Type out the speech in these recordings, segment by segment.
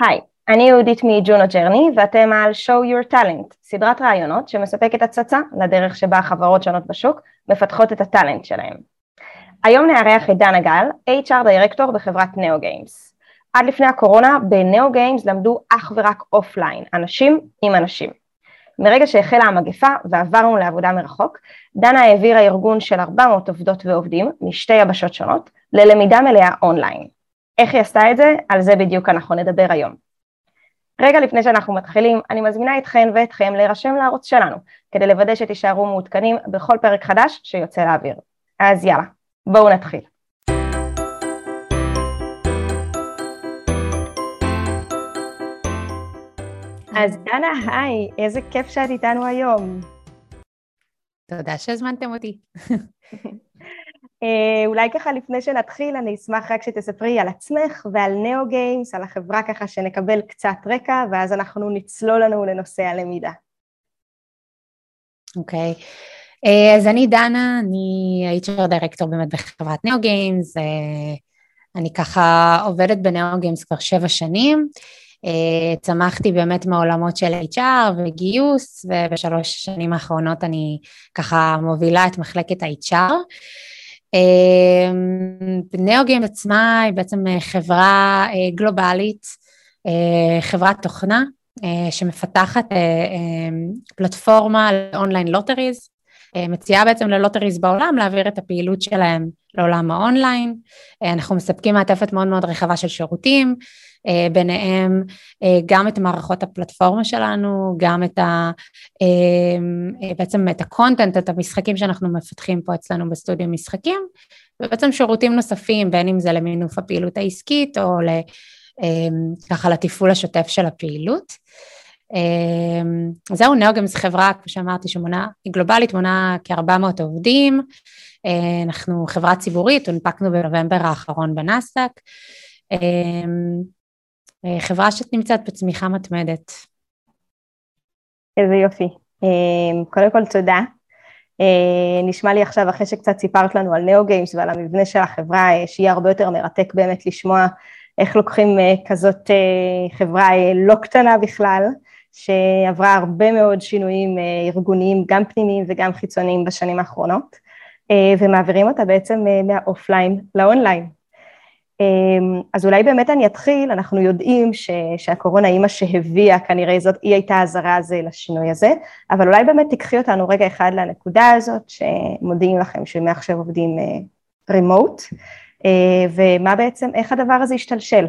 היי, אני יהודית מ Juno Journey ואתם על show your talent, סדרת ראיונות שמספקת הצצה לדרך שבה חברות שונות בשוק מפתחות את ה talent שלהם. היום נארח את דנה גל, HR director בחברת NeoGames. עד לפני הקורונה ב NeoGames למדו אך ורק offline, אנשים עם אנשים. מרגע שהחלה המגפה ועברנו לעבודה מרחוק, דנה העבירה ארגון של 400 עובדות ועובדים משתי יבשות שונות ללמידה מלאה אונליין. איך היא עשתה את זה? על זה בדיוק אנחנו נדבר היום. רגע לפני שאנחנו מתחילים, אני מזמינה אתכן ואתכם להירשם לערוץ שלנו, כדי לוודא שתישארו מעודכנים בכל פרק חדש שיוצא לאוויר. אז יאללה, בואו נתחיל. אז דנה, היי, איזה כיף שאת איתנו היום. תודה שהזמנתם אותי. אה, אולי ככה לפני שנתחיל, אני אשמח רק שתספרי על עצמך ועל Neogames, על החברה ככה שנקבל קצת רקע, ואז אנחנו נצלול לנו לנושא הלמידה. אוקיי. Okay. אה, אז אני דנה, אני HR director באמת בחברת Neogames, אה, אני ככה עובדת ב Neogames כבר שבע שנים. צמחתי באמת מעולמות של HR וגיוס, ובשלוש שנים האחרונות אני ככה מובילה את מחלקת ה-HR. Neogames עצמה היא בעצם חברה אה, גלובלית, אה, חברת תוכנה אה, שמפתחת פלטפורמה ל online lotteries, מציעה בעצם ל lotteries בעולם להעביר את הפעילות שלהם לעולם האונליין. אנחנו מספקים מעטפת מאוד מאוד רחבה של שירותים, אה, ביניהם אה, גם את מערכות הפלטפורמה שלנו, גם את ה... אה, בעצם את הקונטנט, את המשחקים שאנחנו מפתחים פה אצלנו בסטודיו משחקים, ובעצם שירותים נוספים, בין אם זה למינוף הפעילות העסקית או ככה לתפעול השוטף של הפעילות. זהו, נאוגמס חברה, כמו שאמרתי, שמונה, היא גלובלית, מונה כ-400 עובדים. אנחנו חברה ציבורית, הונפקנו בנובמבר האחרון בנאסדק. אה, חברה שנמצאת בצמיחה מתמדת. איזה יופי. אה, קודם כל תודה. אה, נשמע לי עכשיו, אחרי שקצת סיפרת לנו על Neogames ועל המבנה של החברה, שיהיה הרבה יותר מרתק באמת לשמוע איך לוקחים כזאת חברה לא קטנה בכלל, שעברה הרבה מאוד שינויים ארגוניים, גם פנימיים וגם חיצוניים בשנים האחרונות, ומעבירים אותה בעצם מהאופליין לאונליין. אמ, אז אולי באמת אני אתחיל, אנחנו יודעים ש, שהקורונה היא מה שהביאה, כנראה זאת, היא הייתה הזרה הזה לשינוי הזה, אבל אולי באמת תיקחי אותנו רגע אחד לנקודה הזאת, שמודיעים לכם שמעכשיו עובדים רימוט, uh, uh, ומה בעצם, איך הדבר הזה השתלשל?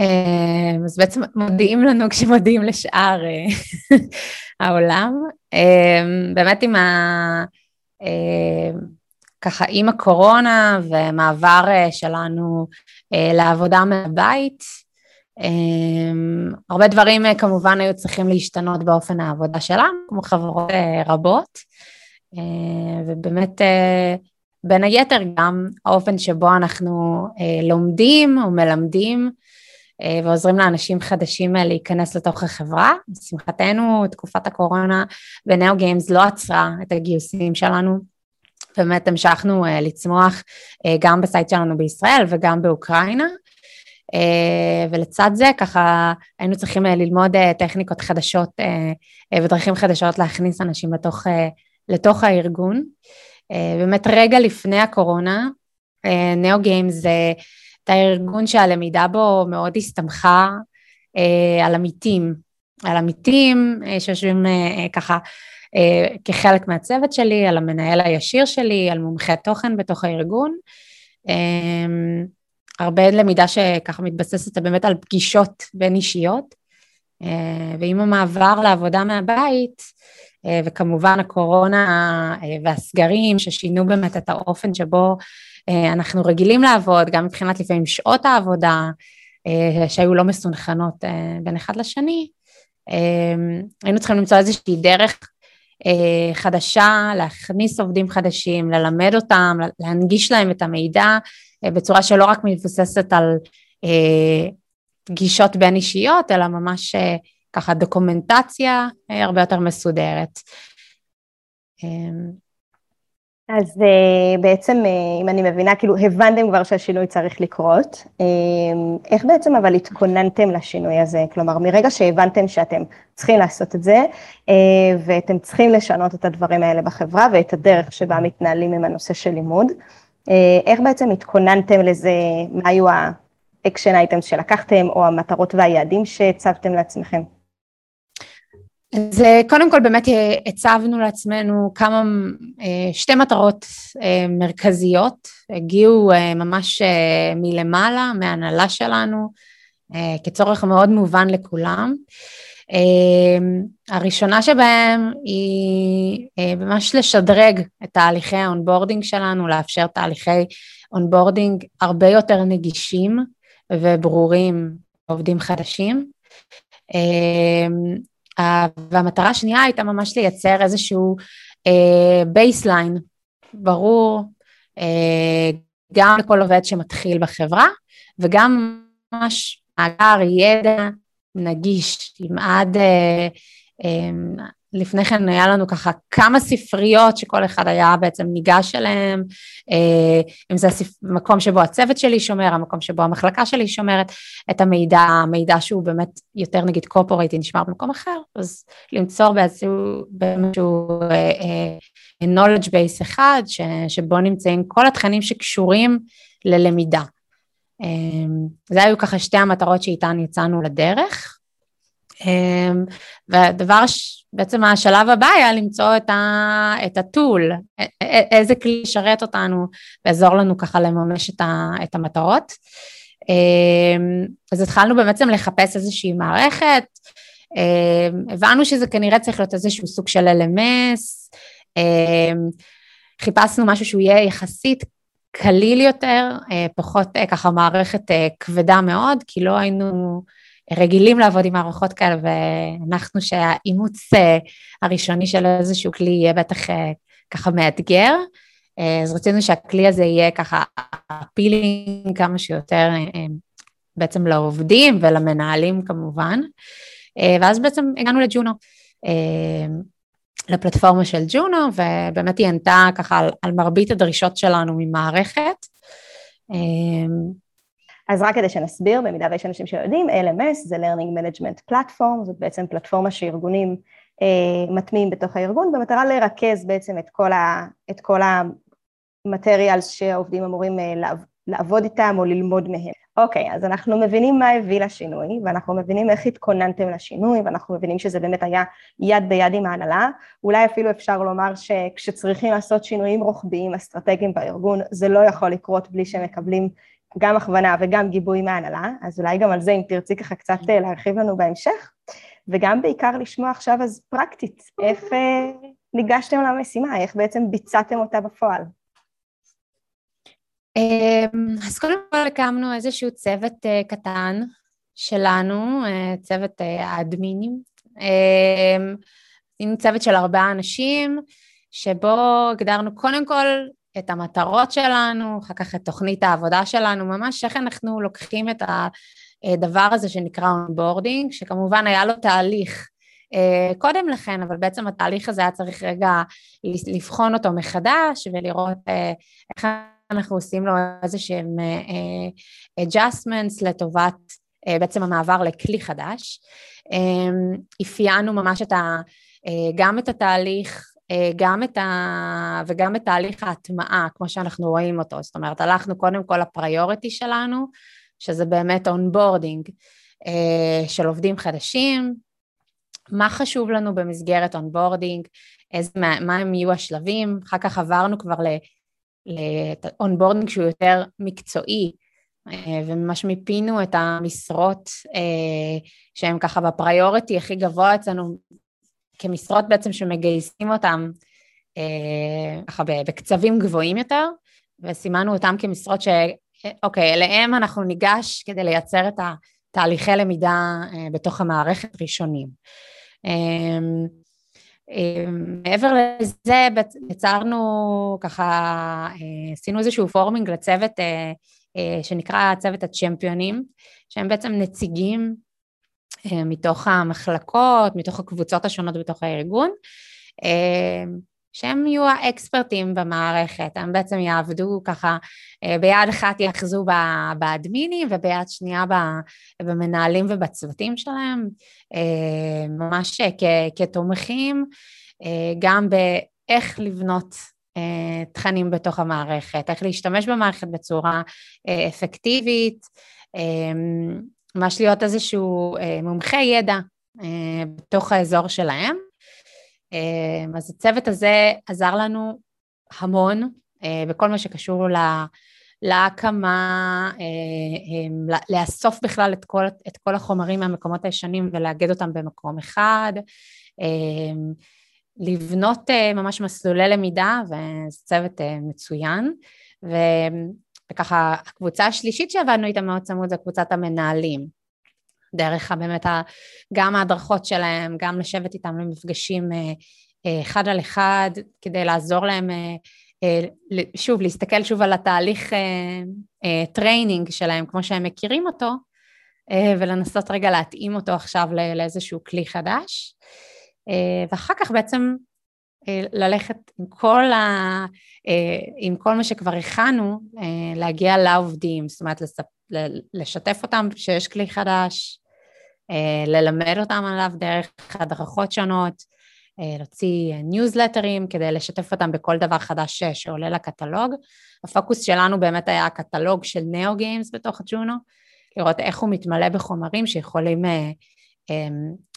אמ, אז בעצם מודיעים לנו כשמודיעים לשאר אה, העולם. אמ, באמת עם ה... ככה עם הקורונה ומעבר אה, שלנו אה, לעבודה מהבית, אה, הרבה דברים כמובן היו צריכים להשתנות באופן העבודה שלנו, כמו חברות רבות, ובאמת בין היתר גם האופן שבו אנחנו לומדים או מלמדים ועוזרים לאנשים חדשים להיכנס לתוך החברה. לשמחתנו, תקופת הקורונה ב Neogames לא עצרה את הגיוסים שלנו, באמת המשכנו אה, לצמוח אה, גם ב site שלנו בישראל וגם באוקראינה. אה, ולצד זה ככה היינו צריכים אה, ללמוד אה, טכניקות חדשות אה, אה, ודרכים חדשות להכניס אנשים לתוך, אה, לתוך הארגון. אה, באמת רגע לפני הקורונה, Neogames זה את הארגון שהלמידה בו מאוד הסתמכה uh, על עמיתים, על עמיתים uh, שיושבים uh, ככה כחלק מהצוות שלי, על המנהל הישיר שלי, על מומחי תוכן בתוך הארגון. אה, הרבה למידה שככה מתבססת באמת על פגישות בין אישיות, אה, ועם המעבר לעבודה מהבית, וכמובן הקורונה והסגרים ששינו באמת את האופן שבו אנחנו רגילים לעבוד, גם מבחינת לפעמים שעות העבודה, שהיו לא מסונכנות בין אחד לשני, היינו צריכים למצוא איזושהי דרך אה, חדשה, להכניס עובדים חדשים, ללמד אותם, להנגיש להם את המידע אה, בצורה שלא רק מבוססת על אה, פגישות בין אישיות, אלא ממש ככה דוקומנטציה הרבה יותר מסודרת. אז uh, בעצם, uh, אם אני מבינה, כאילו הבנתם כבר שהשינוי צריך לקרות, uh, איך בעצם אבל התכוננתם לשינוי הזה? כלומר, מרגע שהבנתם שאתם צריכים לעשות את זה, ואתם צריכים לשנות את הדברים האלה בחברה ואת הדרך שבה מתנהלים עם הנושא של לימוד, איך בעצם התכוננתם לזה, מה היו ה action items שלקחתם, או המטרות והיעדים שהצבתם לעצמכם? אז אה, קודם כל באמת אה, הצבנו לעצמנו כמה, אה, שתי מטרות מרכזיות, הגיעו ממש מלמעלה, מהנהלה שלנו, כצורך מאוד מובן לכולם. הראשונה שבהם היא ממש לשדרג את תהליכי ה onboarding שלנו, לאפשר תהליכי onboarding הרבה יותר נגישים וברורים לעובדים חדשים. והמטרה השנייה הייתה ממש לייצר איזשהו baseline אה, ברור אה, גם לכל עובד שמתחיל בחברה וגם ממש מאגר ידע נגיש אם עד אה, לפני כן היה לנו ככה כמה ספריות שכל אחד היה בעצם ניגש אליהם, אה, אם זה המקום שבו הצוות שלי שומר, המקום שבו המחלקה שלי שומרת את המידע, המידע שהוא באמת יותר נגיד corporate י נשמר במקום אחר, אז למצוא באיזשהו אה, אה, knowledge base אחד ש, שבו נמצאים כל התכנים שקשורים ללמידה. זה היו ככה שתי המטרות שאיתן יצאנו לדרך. והדבר בעצם השלב הבא היה למצוא את, ה, את הטול, איזה כלי ישרת אותנו ויעזור לנו ככה לממש את, ה, את המטרות. אמ, אז התחלנו בעצם לחפש איזושהי מערכת, אמ, הבנו שזה כנראה צריך להיות איזשהו סוג של LMS, אמ, חיפשנו משהו שהוא יהיה יחסית קליל יותר, אה, פחות אה, ככה מערכת אה, כבדה מאוד, כי לא היינו רגילים לעבוד עם מערכות כאלה, והנחנו שהאימוץ אה, הראשוני של איזשהו כלי יהיה בטח אה, ככה מאתגר. אה, אז רצינו שהכלי הזה יהיה ככה אפילינג כמה שיותר בעצם לעובדים ולמנהלים כמובן. ואז בעצם הגענו לג'ונו, לפלטפורמה של ג'ונו, ובאמת היא ענתה ככה על, על מרבית הדרישות שלנו ממערכת. אז רק כדי שנסביר, במידה ויש אנשים שיודעים, LMS זה learning management platform, זאת בעצם פלטפורמה שארגונים אה, מטמיעים בתוך הארגון, במטרה לרכז בעצם את כל, ה, את כל המטריאלס שהעובדים אמורים אה, לעבוד איתם או ללמוד מהם. אוקיי, אז אנחנו מבינים מה הביא לשינוי, ואנחנו מבינים איך התכוננתם לשינוי, ואנחנו מבינים שזה באמת היה יד ביד עם ההנהלה. אולי אפילו אפשר לומר שכשצריכים לעשות שינויים רוחביים אסטרטגיים בארגון, זה לא יכול לקרות בלי שמקבלים גם הכוונה וגם גיבוי מההנהלה, אז אולי גם על זה אם תרצי ככה קצת אה, להרחיב לנו בהמשך, וגם בעיקר לשמוע עכשיו אז פרקטית, איך אה, ניגשתם למשימה, איך בעצם ביצעתם אותה בפועל. אמ, אז קודם כל הקמנו איזשהו צוות אה, קטן שלנו, צוות האדמינים, אמ, עם צוות של ארבעה אנשים, שבו הגדרנו קודם כל את המטרות שלנו, אחר כך את תוכנית העבודה שלנו, ממש איך אנחנו לוקחים את הדבר הזה שנקרא onboarding, שכמובן היה לו תהליך אה, קודם לכן, אבל בעצם התהליך הזה היה צריך רגע לבחון אותו מחדש ולראות אה, איך אנחנו עושים לו איזה שהם אה, adjustments לטובת בעצם המעבר לכלי חדש. אפיינו ממש את ה, גם את התהליך גם את ה... וגם את תהליך ההטמעה, כמו שאנחנו רואים אותו. זאת אומרת, הלכנו קודם כל ל priority שלנו, שזה באמת onboarding אה, של עובדים חדשים, מה חשוב לנו במסגרת onboarding, איזה, מה, מה הם יהיו השלבים, אחר כך עברנו כבר ל onboarding שהוא יותר מקצועי, אה, וממש מיפינו את המשרות שהן ככה ב priority הכי גבוה אצלנו כמשרות בעצם שמגייסים אותם אה, ככה בקצבים גבוהים יותר, וסימנו אותם כמשרות שאוקיי, אליהם אנחנו ניגש כדי לייצר את התהליכי למידה אה, בתוך המערכת ראשונים. אה, מעבר לזה, יצרנו ככה, עשינו איזשהו פורמינג לצוות שנקרא צוות הצ'מפיונים, שהם בעצם נציגים אה, מתוך המחלקות, מתוך הקבוצות השונות בתוך הארגון, אה, שהם יהיו האקספרטים במערכת, הם בעצם יעבדו ככה, אה, ביד אחת יאחזו באדמינים וביד שנייה במנהלים ובצוותים שלהם, אה, ממש כתומכים, אה, גם באיך לבנות תכנים בתוך המערכת, איך להשתמש במערכת בצורה אפקטיבית, ממש להיות איזשהו מומחה ידע בתוך האזור שלהם. אמ, אז הצוות הזה עזר לנו המון אה, בכל מה שקשור לה, להקמה, אה, אמ, לאסוף בכלל את כל, את כל החומרים מהמקומות הישנים ולאגד אותם במקום אחד, אמ, לבנות אה, ממש מסלולי למידה, וזה צוות מצוין. ו... וככה הקבוצה השלישית שעבדנו איתה מאוד צמוד זה קבוצת המנהלים. דרך באמת גם ההדרכות שלהם, גם לשבת איתם למפגשים אה, אה, אחד על אחד, כדי לעזור להם, אה, שוב, להסתכל שוב על התהליך training שלהם, כמו שהם מכירים אותו, ולנסות רגע להתאים אותו עכשיו לאיזשהו כלי חדש. ואחר כך בעצם ללכת עם כל, ה, עם כל מה שכבר הכנו, להגיע לעובדים, זאת אומרת לשתף אותם שיש כלי חדש, אה, ללמד אותם עליו דרך הדרכות שונות, אה, להוציא ניוזלטרים כדי לשתף אותם בכל דבר חדש שעולה לקטלוג. הפוקוס שלנו באמת היה הקטלוג של נאו גיימס בתוך ג'ונו, לראות איך הוא מתמלא בחומרים שיכולים אה,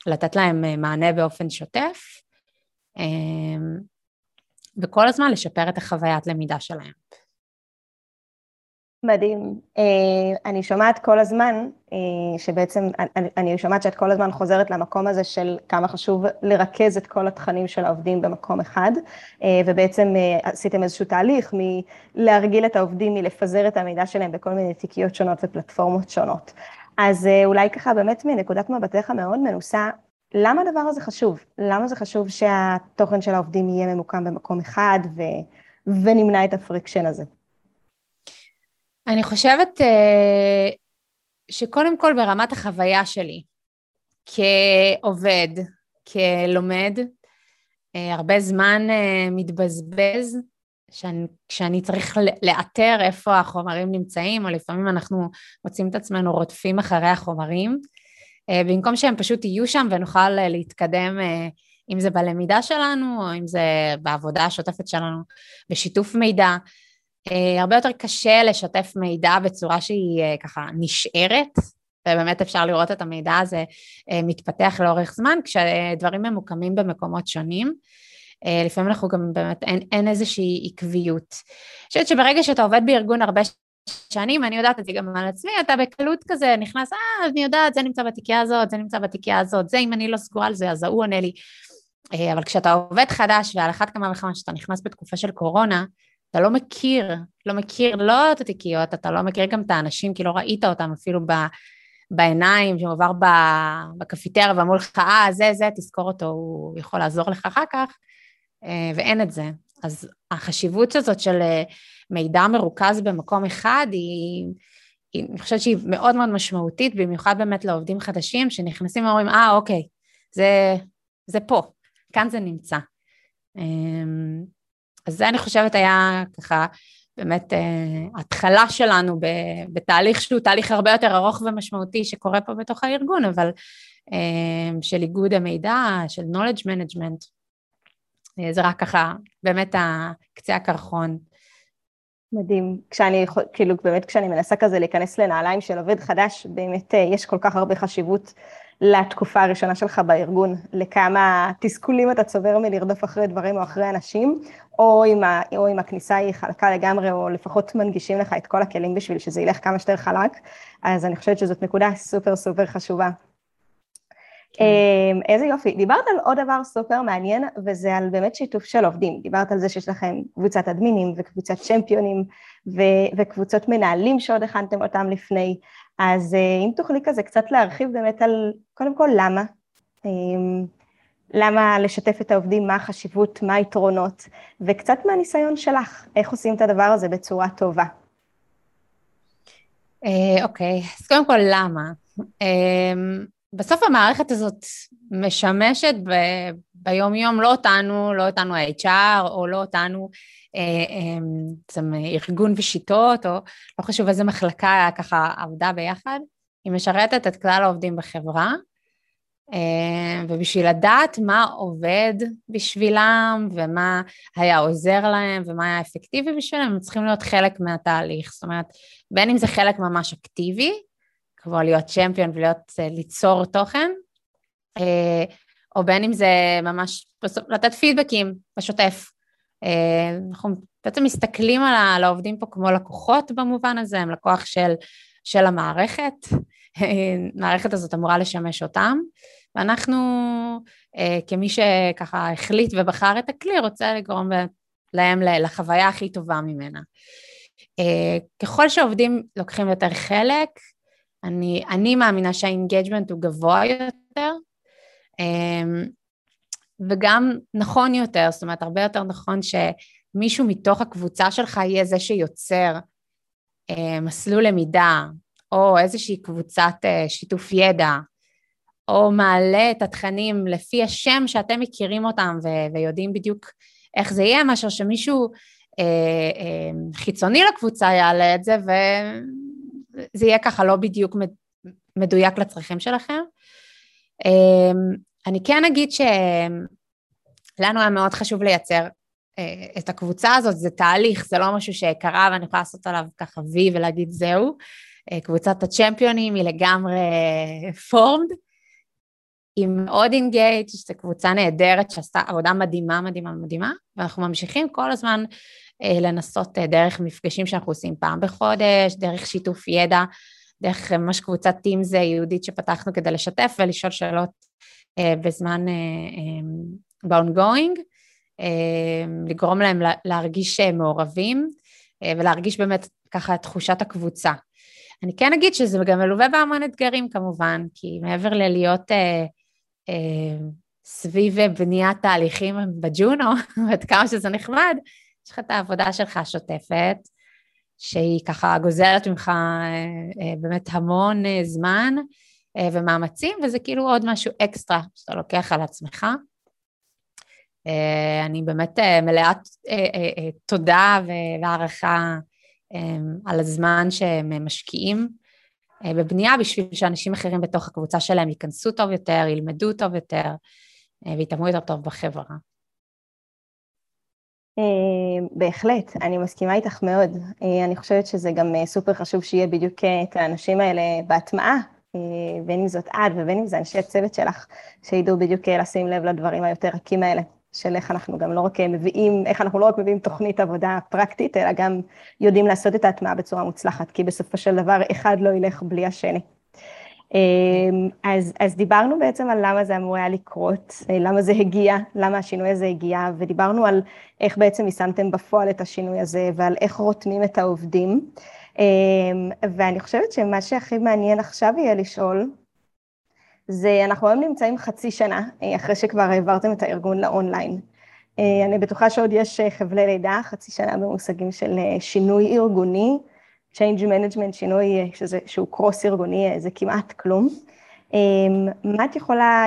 לתת להם מענה באופן שוטף, וכל הזמן לשפר את החוויית למידה שלהם. מדהים. אה, אני שומעת כל הזמן, אה, שבעצם, אני שומעת שאת כל הזמן חוזרת למקום הזה של כמה חשוב לרכז את כל התכנים של העובדים במקום אחד, אה, ובעצם עשיתם איזשהו תהליך מלהרגיל את העובדים מלפזר את המידע שלהם בכל מיני תיקיות שונות ופלטפורמות שונות. אז אולי ככה באמת מנקודת מבטך המאוד מנוסה, למה הדבר הזה חשוב? למה זה חשוב שהתוכן של העובדים יהיה ממוקם במקום אחד ו... ונמנע את ה friction הזה? אני חושבת uh, שקודם כל ברמת החוויה שלי, כעובד, כלומד, uh, הרבה זמן uh, מתבזבז שאני, כשאני צריך לאתר איפה החומרים נמצאים, או לפעמים אנחנו מוצאים את עצמנו רודפים אחרי החומרים, במקום שהם פשוט יהיו שם ונוכל uh, להתקדם, uh, אם זה בלמידה שלנו, או אם זה בעבודה השוטפת שלנו, בשיתוף מידע. אה, הרבה יותר קשה לשתף מידע בצורה שהיא אה, ככה נשארת, ובאמת אפשר לראות את המידע הזה אה, מתפתח לאורך זמן, כשדברים ממוקמים במקומות שונים. לפעמים אנחנו גם באמת, אין, אין איזושהי עקביות. אני חושבת שברגע שאתה עובד בארגון הרבה שנים, אני יודעת את זה גם על עצמי, אתה בקלות כזה נכנס, אה, אני יודעת, זה נמצא בתיקייה הזאת, זה נמצא בתיקייה הזאת, זה אם אני לא סגורה על זה, אז ההוא עונה לי. אבל כשאתה עובד חדש, ועל אחת כמה וכמה שאתה נכנס בתקופה של קורונה, אתה לא מכיר, לא מכיר לא את התיקיות, אתה לא מכיר גם את האנשים, כי לא ראית אותם אפילו ב, בעיניים, שהוא עבר בקפיטריה ואמרו לך, אה, זה, זה, תזכור אותו, הוא יכול לעזור לך אחר כך, אה, ואין את זה. אז החשיבות הזאת של אה, מידע מרוכז במקום אחד היא, היא, אני חושבת שהיא מאוד מאוד משמעותית, במיוחד באמת לעובדים חדשים שנכנסים ואומרים, אה, אוקיי, זה, זה פה, כאן זה נמצא. אמ, אז זה אני חושבת היה ככה באמת uh, התחלה שלנו בתהליך שהוא תהליך הרבה יותר ארוך ומשמעותי שקורה פה בתוך הארגון, אבל uh, של איגוד המידע, של knowledge management. Uh, זה רק ככה, באמת קצה הקרחון. מדהים. כשאני, כאילו, באמת כשאני מנסה כזה להיכנס לנעליים של עובד חדש, באמת יש כל כך הרבה חשיבות לתקופה הראשונה שלך בארגון, לכמה תסכולים אתה צובר מלרדוף אחרי דברים או אחרי אנשים, או אם, ה, או אם הכניסה היא חלקה לגמרי, או לפחות מנגישים לך את כל הכלים בשביל שזה ילך כמה שיותר חלק, אז אני חושבת שזאת נקודה סופר סופר חשובה. כן. אמ, איזה יופי. דיברת על עוד דבר סופר מעניין, וזה על באמת שיתוף של עובדים. דיברת על זה שיש לכם קבוצת אדמינים וקבוצת צ'מפיונים ו- וקבוצות מנהלים שעוד הכנתם אותם לפני. אז אה, אם תוכלי כזה קצת להרחיב באמת על, קודם כל, למה? אמ, למה לשתף את העובדים, מה החשיבות, מה היתרונות, וקצת מהניסיון שלך, איך עושים את הדבר הזה בצורה טובה. אה, אוקיי, אז קודם כל, למה? בסוף המערכת הזאת משמשת ביום יום לא אותנו, לא אותנו ה-HR או לא אותנו בעצם ארגון ושיטות, או לא חשוב איזה מחלקה ככה עבדה ביחד, היא משרתת את כלל העובדים בחברה, אה, ובשביל לדעת מה עובד בשבילם ומה היה עוזר להם ומה היה אפקטיבי בשבילם, הם צריכים להיות חלק מהתהליך. זאת אומרת, בין אם זה חלק ממש אקטיבי, כמו להיות צ'מפיון ולהיות, אה, ליצור תוכן, אה, או בין אם זה ממש לתת פידבקים בשוטף. אנחנו בעצם מסתכלים על העובדים פה כמו לקוחות במובן הזה, הם לקוח של, של המערכת, המערכת הזאת אמורה לשמש אותם, ואנחנו, אה, כמי שככה החליט ובחר את הכלי, רוצה לגרום להם לחוויה הכי טובה ממנה. אה, ככל שעובדים לוקחים יותר חלק, אני, אני מאמינה שה engagement הוא גבוה יותר, אה, וגם נכון יותר, זאת אומרת, הרבה יותר נכון שמישהו מתוך הקבוצה שלך יהיה זה שיוצר מסלול למידה, או איזושהי קבוצת שיתוף ידע, או מעלה את התכנים לפי השם שאתם מכירים אותם ו- ויודעים בדיוק איך זה יהיה, מאשר שמישהו אה, אה, חיצוני לקבוצה יעלה את זה, וזה יהיה ככה לא בדיוק מדויק לצרכים שלכם. אה, אני כן אגיד שלנו היה מאוד חשוב לייצר אה, את הקבוצה הזאת, זה תהליך, זה לא משהו שקרה ואני יכולה לעשות עליו ככה וי ולהגיד זהו. אה, קבוצת הצ'מפיונים היא לגמרי פורמד. היא מאוד אינגייג', זו קבוצה נהדרת שעשתה עבודה מדהימה, מדהימה, מדהימה, ואנחנו ממשיכים כל הזמן אה, לנסות אה, דרך מפגשים שאנחנו עושים פעם בחודש, דרך שיתוף ידע, דרך ממש קבוצת טימס יהודית שפתחנו כדי לשתף ולשאול שאלות אה, בזמן ב-ongoing, לגרום להם להרגיש מעורבים ולהרגיש באמת ככה את תחושת הקבוצה. אני כן אגיד שזה גם מלווה בהמון אתגרים כמובן, כי מעבר ללהיות אה, סביב בניית תהליכים בג'ונו, עד כמה שזה נחמד, יש לך את העבודה שלך השוטפת, שהיא ככה גוזלת ממך אה, אה, באמת המון זמן ומאמצים, וזה כאילו עוד משהו אקסטרה שאתה לוקח על עצמך. אני באמת מלאת תודה והערכה על הזמן שהם משקיעים אה, בבנייה בשביל שאנשים אחרים בתוך הקבוצה שלהם ייכנסו טוב יותר, ילמדו טוב יותר אה, ויתאמו יותר טוב בחברה. אה, בהחלט, אני מסכימה איתך מאוד. אני חושבת שזה גם סופר חשוב שיהיה בדיוק את האנשים האלה בהטמעה, בין אם זאת את ובין אם זה אנשי הצוות שלך, שידעו בדיוק לשים לב לדברים היותר רכים האלה. של איך אנחנו גם לא רק מביאים, איך אנחנו לא רק מביאים תוכנית עבודה פרקטית, אלא גם יודעים לעשות את ההטמעה בצורה מוצלחת, כי בסופו של דבר אחד לא ילך בלי השני. אמ, אז, אז דיברנו בעצם על למה זה אמור היה לקרות, אה, למה זה הגיע, למה השינוי הזה הגיע, ודיברנו על איך בעצם יישמתם בפועל את השינוי הזה, ועל איך רותמים את העובדים. אמ, ואני חושבת שמה שהכי מעניין עכשיו יהיה לשאול, זה אנחנו היום נמצאים חצי שנה אה, אחרי שכבר העברתם את הארגון לאונליין. אה, אני בטוחה שעוד יש חבלי לידה, חצי שנה במושגים של שינוי ארגוני, Change Management, שינוי שזה, שהוא קרוס ארגוני, זה כמעט כלום. מה את יכולה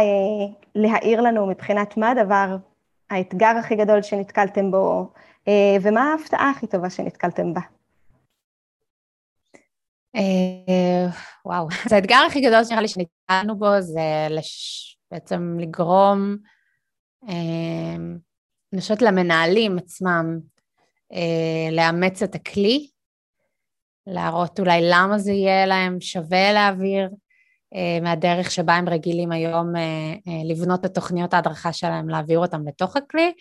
להעיר לנו מבחינת מה הדבר, האתגר הכי גדול שנתקלתם בו, ומה ההפתעה הכי טובה שנתקלתם בה? אה, וואו, אז האתגר הכי גדול שנראה לי שנתקלנו בו זה לש... בעצם לגרום, אה, אני חושבת למנהלים עצמם, אה, לאמץ את הכלי, להראות אולי למה זה יהיה להם שווה להעביר מהדרך שבה הם רגילים היום לבנות את תוכניות ההדרכה שלהם, להעביר אותם לתוך הכלי,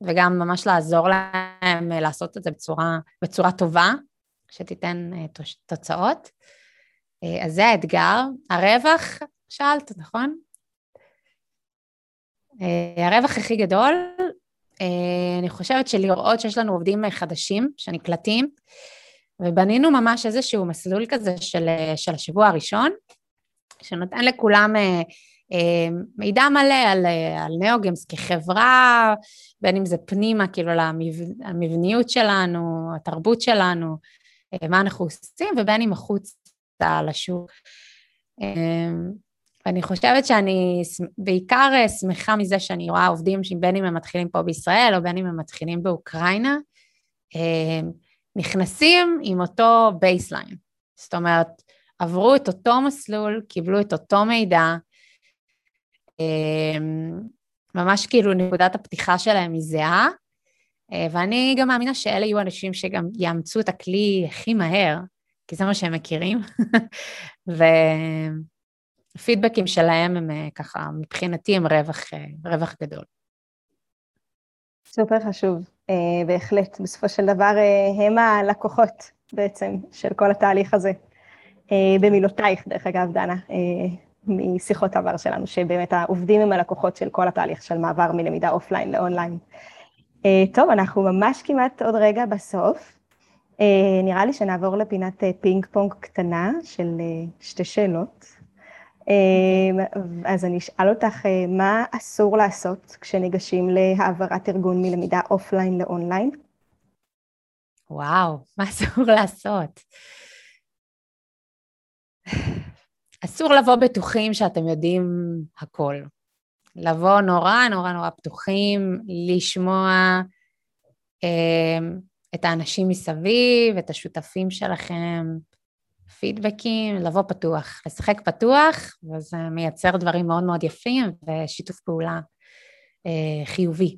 וגם ממש לעזור להם לעשות את זה בצורה, בצורה טובה, שתיתן אה, תוצאות. אה, אז זה האתגר. הרווח, שאלת, נכון? אה, הרווח הכי גדול, אני חושבת שלראות שיש לנו עובדים חדשים שנקלטים, ובנינו ממש איזשהו מסלול כזה של, של השבוע הראשון, שנותן לכולם מידע מלא על, על נאוגמס כחברה, בין אם זה פנימה, כאילו למבניות שלנו, התרבות שלנו, מה אנחנו עושים, ובין אם החוצה לשוק. ואני חושבת שאני בעיקר אה, שמחה מזה שאני רואה עובדים שבין אם הם מתחילים פה בישראל או בין אם הם מתחילים באוקראינה, אה, נכנסים עם אותו baseline. זאת אומרת, עברו את אותו מסלול, קיבלו את אותו מידע, אה, ממש כאילו נקודת הפתיחה שלהם היא זהה, ואני גם מאמינה שאלה יהיו אנשים שגם יאמצו את הכלי הכי מהר, כי זה מה שהם מכירים, ו... הפידבקים שלהם הם אה, ככה, מבחינתי הם רווח, אה, רווח גדול. סופר חשוב, אה, בהחלט. בסופו של דבר הם הלקוחות בעצם של כל התהליך הזה. במילותייך, דרך אגב, דנה, משיחות עבר שלנו, שבאמת העובדים הם הלקוחות של כל התהליך של מעבר מלמידה אופליין לאונליין. טוב, אנחנו ממש כמעט עוד רגע בסוף. נראה לי שנעבור לפינת פינג פונג קטנה של שתי שאלות. אמ, אז אני אשאל אותך, אה, מה אסור לעשות כשניגשים להעברת ארגון מלמידה אופליין לאונליין? וואו, מה אסור לעשות? אסור לבוא בטוחים שאתם יודעים הכל. לבוא נורא נורא נורא פתוחים, לשמוע אה, את האנשים מסביב, את השותפים שלכם, פידבקים, לבוא פתוח, לשחק פתוח, וזה מייצר דברים מאוד מאוד יפים ושיתוף פעולה אה, חיובי.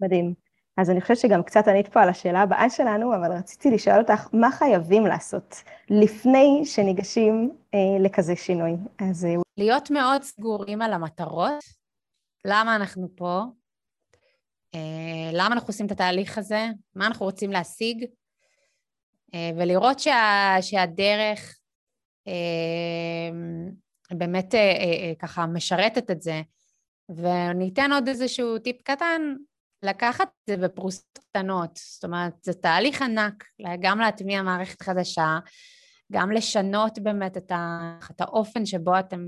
מדהים. אז אני חושבת שגם קצת ענית פה על השאלה הבאה שלנו, אבל רציתי לשאול אותך, מה חייבים לעשות לפני שניגשים אה, לכזה שינוי? אז... אה, להיות מאוד סגורים על המטרות, למה אנחנו פה, אה, למה אנחנו עושים את התהליך הזה, מה אנחנו רוצים להשיג, ולראות שה, שהדרך אה, באמת אה, ככה משרתת את זה. ואני אתן עוד איזשהו טיפ קטן, לקחת את זה בפרוסות קטנות, זאת אומרת, זה תהליך ענק, גם להטמיע מערכת חדשה, גם לשנות באמת את, ה, את האופן שבו אתם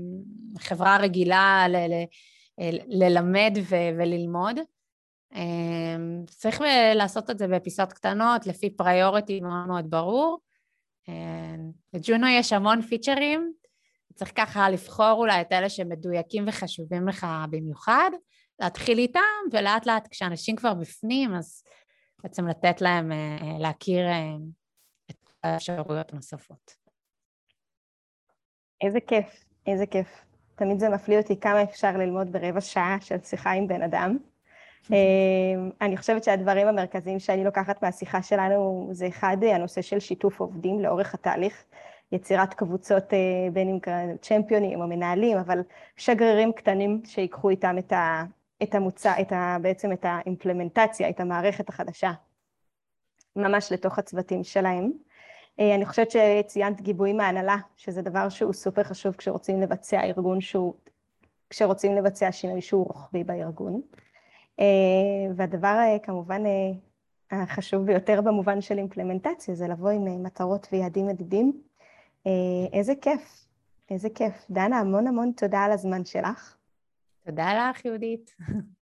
חברה רגילה ל, ל, ללמד ו, וללמוד. אמ, צריך לעשות את זה בפיסות קטנות, לפי פריוריטי מאוד מאוד ברור. לג'ונו אמ, יש המון פיצ'רים, צריך ככה לבחור אולי את אלה שמדויקים וחשובים לך במיוחד, להתחיל איתם, ולאט לאט כשאנשים כבר בפנים, אז בעצם לתת להם אה, אה, להכיר אה, את האפשרויות הנוספות. איזה כיף, איזה כיף. תמיד זה מפליא אותי כמה אפשר ללמוד ברבע שעה של שיחה עם בן אדם. אמ, אני חושבת שהדברים המרכזיים שאני לוקחת מהשיחה שלנו זה אחד, הנושא של שיתוף עובדים לאורך התהליך, יצירת קבוצות אה, בין אם צ'מפיונים או מנהלים, אבל שגרירים קטנים שיקחו איתם את, ה, את המוצא, את ה, בעצם את האימפלמנטציה, את המערכת החדשה, ממש לתוך הצוותים שלהם. אה, אני חושבת שציינת גיבוי מהנהלה, שזה דבר שהוא סופר חשוב כשרוצים לבצע ארגון שהוא, כשרוצים לבצע שינוי שהוא רוחבי בארגון. אה, והדבר אה, כמובן אה, החשוב ביותר במובן של אימפלמנטציה זה לבוא עם מטרות ויעדים מדידים. איזה כיף, איזה כיף. דנה, המון המון תודה על הזמן שלך. תודה לך, יהודית.